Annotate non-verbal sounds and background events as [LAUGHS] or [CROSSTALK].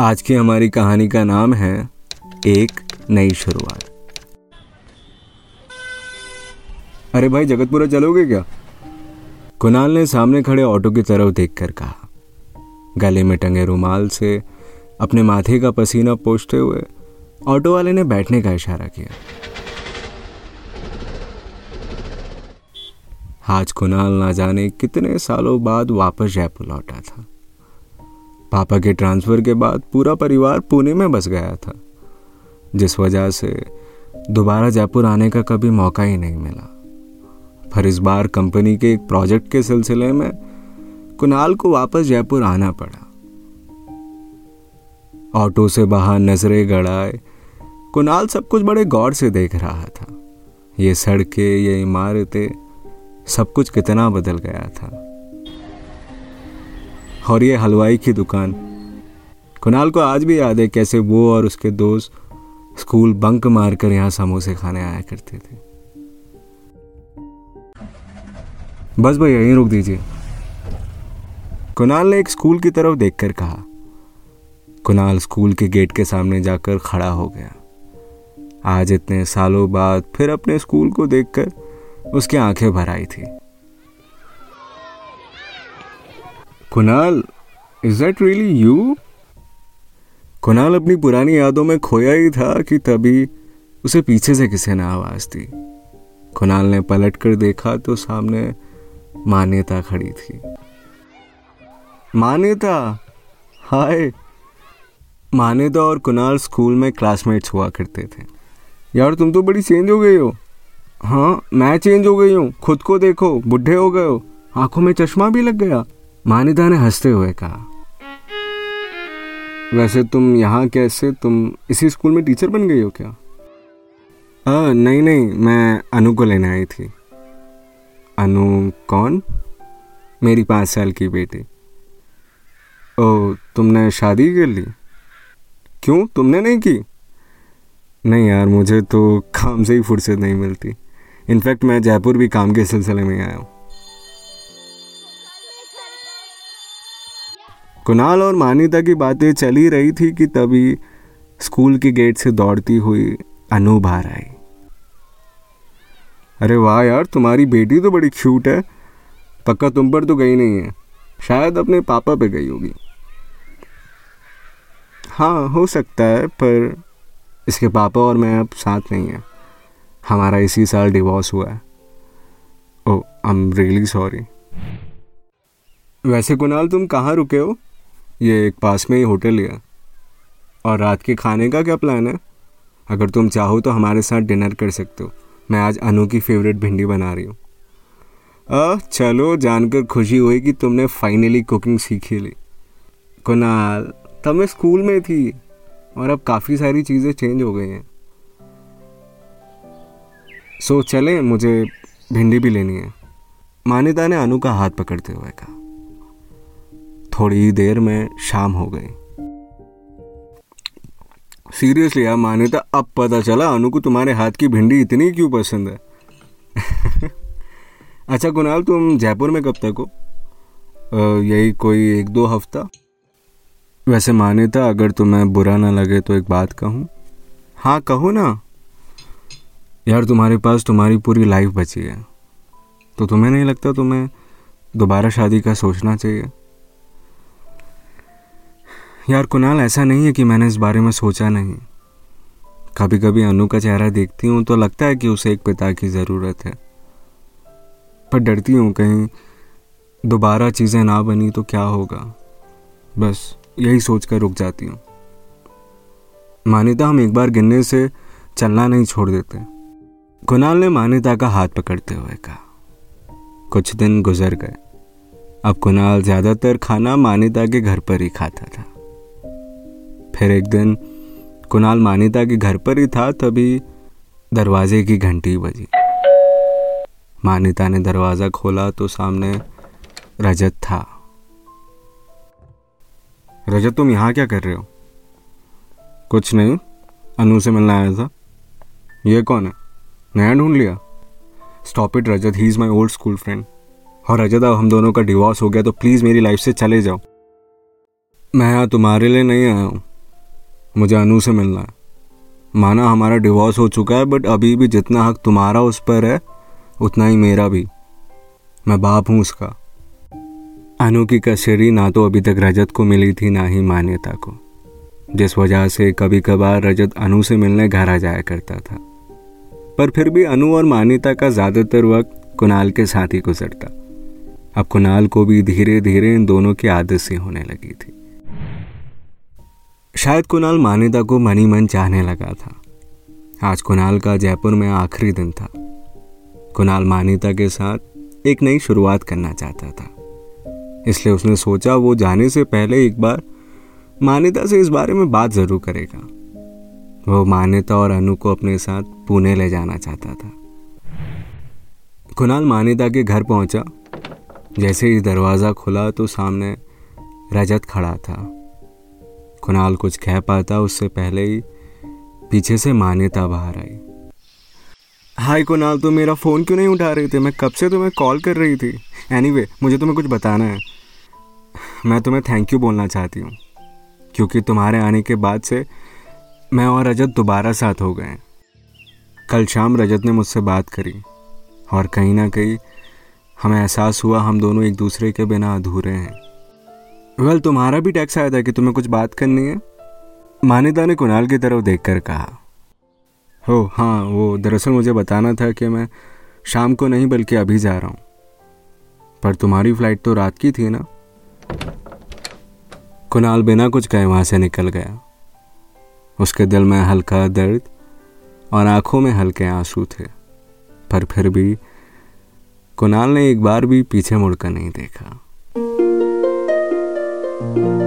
आज की हमारी कहानी का नाम है एक नई शुरुआत। अरे भाई, जगतपुरा चलोगे क्या? कुणाल ने सामने खड़े ऑटो की तरफ़ देखकर कहा। गले में टंगे रुमाल से, अपने माथे का पसीना पोछते हुए, ऑटो वाले ने बैठने का इशारा किया। आज कुणाल ना जाने कितने सालों बाद वापस जयपुर लौटा था। पापा के ट्रांसफ़र के बाद पूरा परिवार पुणे में बस गया था, जिस वजह से दोबारा जयपुर आने का कभी मौका ही नहीं मिला। पर इस बार कंपनी के एक प्रोजेक्ट के सिलसिले में कुणाल को वापस जयपुर आना पड़ा। ऑटो से बाहर नज़रें गड़ाए, कुणाल सब कुछ बड़े गौर से देख रहा था। ये सड़कें, ये इमारतें, सब कुछ कितना बदल गया था। और ये हलवाई की दुकान। कुणाल को आज भी याद है कैसे वो और उसके दोस्त स्कूल बंक मारकर यहाँ समोसे खाने आया करते थे। बस भाई, यहीं रोक दीजिए। कुणाल ने एक स्कूल की तरफ़ देखकर कहा। कुणाल स्कूल के गेट के सामने जाकर खड़ा हो गया। आज इतने सालों बाद फिर अपने स्कूल को देखकर उसकी आँखें भर आई थी। Kunal is that really you Kunal अपनी पुरानी यादों में खोया ही था कि तभी उसे पीछे से किसी ने आवाज़ दी। कुणाल ने पलट कर देखा तो सामने मान्यता खड़ी थी। मान्यता? हाय! मान्यता और कुणाल स्कूल में क्लासमेट्स हुआ करते थे। यार, तुम तो बड़ी चेंज हो गई हो। हाँ मैं चेंज हो गई हूँ। खुद को देखो, बुढ़े हो गए हो। आँखों में चश्मा भी लग गया। मानिता ने हँसते हुए कहा वैसे तुम यहाँ कैसे? तुम इसी स्कूल में टीचर बन गई हो क्या? आ, नहीं नहीं मैं अनु को लेने आई थी। अनु कौन? मेरी पाँच साल की बेटी। ओ तुमने शादी कर ली? क्यों? तुमने नहीं की? नहीं यार मुझे तो काम से ही फुर्सत नहीं मिलती। इनफैक्ट मैं जयपुर भी काम के सिलसिले में आया हूँ। कुणाल और मान्यता की बातें चली रही थी कि तभी स्कूल के गेट से दौड़ती हुई अनु बाहर आई। अरे वाह यार, तुम्हारी बेटी तो बड़ी क्यूट है। पक्का तुम पर तो गई नहीं है। शायद अपने पापा पे गई होगी। हाँ हो सकता है, पर इसके पापा और मैं अब साथ नहीं हैं। हमारा इसी साल डिवोर्स हुआ है। Oh I am really sorry वैसे कुणाल, तुम कहाँ रुके हो? ये एक पास में ही होटल है। और रात के खाने का क्या प्लान है? अगर तुम चाहो तो हमारे साथ डिनर कर सकते हो। मैं आज अनु की फेवरेट भिंडी बना रही हूँ। चलो, जानकर खुशी हुई कि तुमने फाइनली कुकिंग सीखी ली। कुणाल, तब मैं स्कूल में थी और अब काफ़ी सारी चीज़ें चेंज हो गई हैं। सो चले, मुझे भिंडी भी लेनी है। मान्यता ने अनु का हाथ पकड़ते हुए कहा। थोड़ी देर में शाम हो गई। सीरियसली यार, मान्यता, अब पता चला, अनु को तुम्हारे हाथ की भिंडी इतनी क्यों पसंद है? [LAUGHS] अच्छा कुणाल, तुम जयपुर में कब तक हो? यही कोई एक दो हफ़्ता? वैसे मान्यता, अगर तुम्हें बुरा ना लगे तो एक बात कहूँ। हाँ कहो ना। यार, तुम्हारे पास तुम्हारी पूरी लाइफ बची है। तो तुम्हें नहीं लगता तुम्हें दोबारा शादी का सोचना चाहिए? यार कुणाल, ऐसा नहीं है कि मैंने इस बारे में सोचा नहीं। कभी कभी अनु का चेहरा देखती हूँ तो लगता है कि उसे एक पिता की ज़रूरत है। पर डरती हूँ कहीं दोबारा चीज़ें ना बनी तो क्या होगा। बस यही सोच कर रुक जाती हूँ। मान्यता हम एक बार गिनने से चलना नहीं छोड़ देते। कुणाल ने मान्यता का हाथ पकड़ते हुए कहा। कुछ दिन गुजर गए। अब कुणाल ज़्यादातर खाना मान्यता के घर पर ही खाता था। फिर एक दिन कुणाल मान्यता के घर पर ही था, तभी दरवाजे की घंटी बजी। मान्यता ने दरवाज़ा खोला तो सामने रजत था। रजत, तुम यहाँ क्या कर रहे हो? कुछ नहीं, अनु से मिलने आया था। ये कौन है? नया ढूंढ लिया? Stop it Rajat he is my old school friend और रजत, अब हम दोनों का डिवोर्स हो गया तो प्लीज़ मेरी लाइफ से चले जाओ। मैं यहाँ तुम्हारे लिए नहीं आया हूँ। मुझे अनु से मिलना है। माना हमारा डिवोर्स हो चुका है बट अभी भी जितना हक तुम्हारा उस पर है, उतना ही मेरा भी। मैं बाप हूँ उसका। अनु की कचेरी ना तो अभी तक रजत को मिली थी, ना ही मान्यता को। जिस वजह से कभी कभार रजत अनु से मिलने घर आ जाया करता था। पर फिर भी अनु और मान्यता का ज़्यादातर वक्त कुणाल के साथ ही गुजरता। अब कुणाल को भी धीरे धीरे इन दोनों की आदत सी होने लगी थी। शायद कुणाल मान्यता को मनी मन चाहने लगा था। आज कुणाल का जयपुर में आखिरी दिन था। कुणाल मान्यता के साथ एक नई शुरुआत करना चाहता था। इसलिए उसने सोचा वो जाने से पहले एक बार मान्यता से इस बारे में बात ज़रूर करेगा। वो मान्यता और अनु को अपने साथ पुणे ले जाना चाहता था। कुणाल मान्यता के घर पहुँचा। जैसे ही दरवाज़ा खुला तो सामने रजत खड़ा था। कुणाल कुछ कह पाता उससे पहले ही पीछे से मान्यता बाहर आई। हाय कुणाल तुम मेरा फ़ोन क्यों नहीं उठा रहे थे? मैं कब से तुम्हें कॉल कर रही थी? एनीवे anyway, मुझे तुम्हें कुछ बताना है। मैं तुम्हें थैंक यू बोलना चाहती हूँ क्योंकि तुम्हारे आने के बाद से मैं और रजत दोबारा साथ हो गए कल शाम रजत ने मुझसे बात करी और कहीं ना कहीं हमें एहसास हुआ हम दोनों एक दूसरे के बिना अधूरे हैं। वेल well, तुम्हारा भी टैक्स आया था कि तुम्हें कुछ बात करनी है? मान्यता ने कुणाल की तरफ़ देखकर कहा। हो हाँ वो दरअसल मुझे बताना था कि मैं शाम को नहीं बल्कि अभी जा रहा हूँ। पर तुम्हारी फ़्लाइट तो रात की थी ना? कुणाल बिना कुछ कहे वहाँ से निकल गया। उसके दिल में हल्का दर्द और आँखों में हल्के आँसू थे। पर फिर भी कुणाल ने एक बार भी पीछे मुड़कर नहीं देखा। Thank you.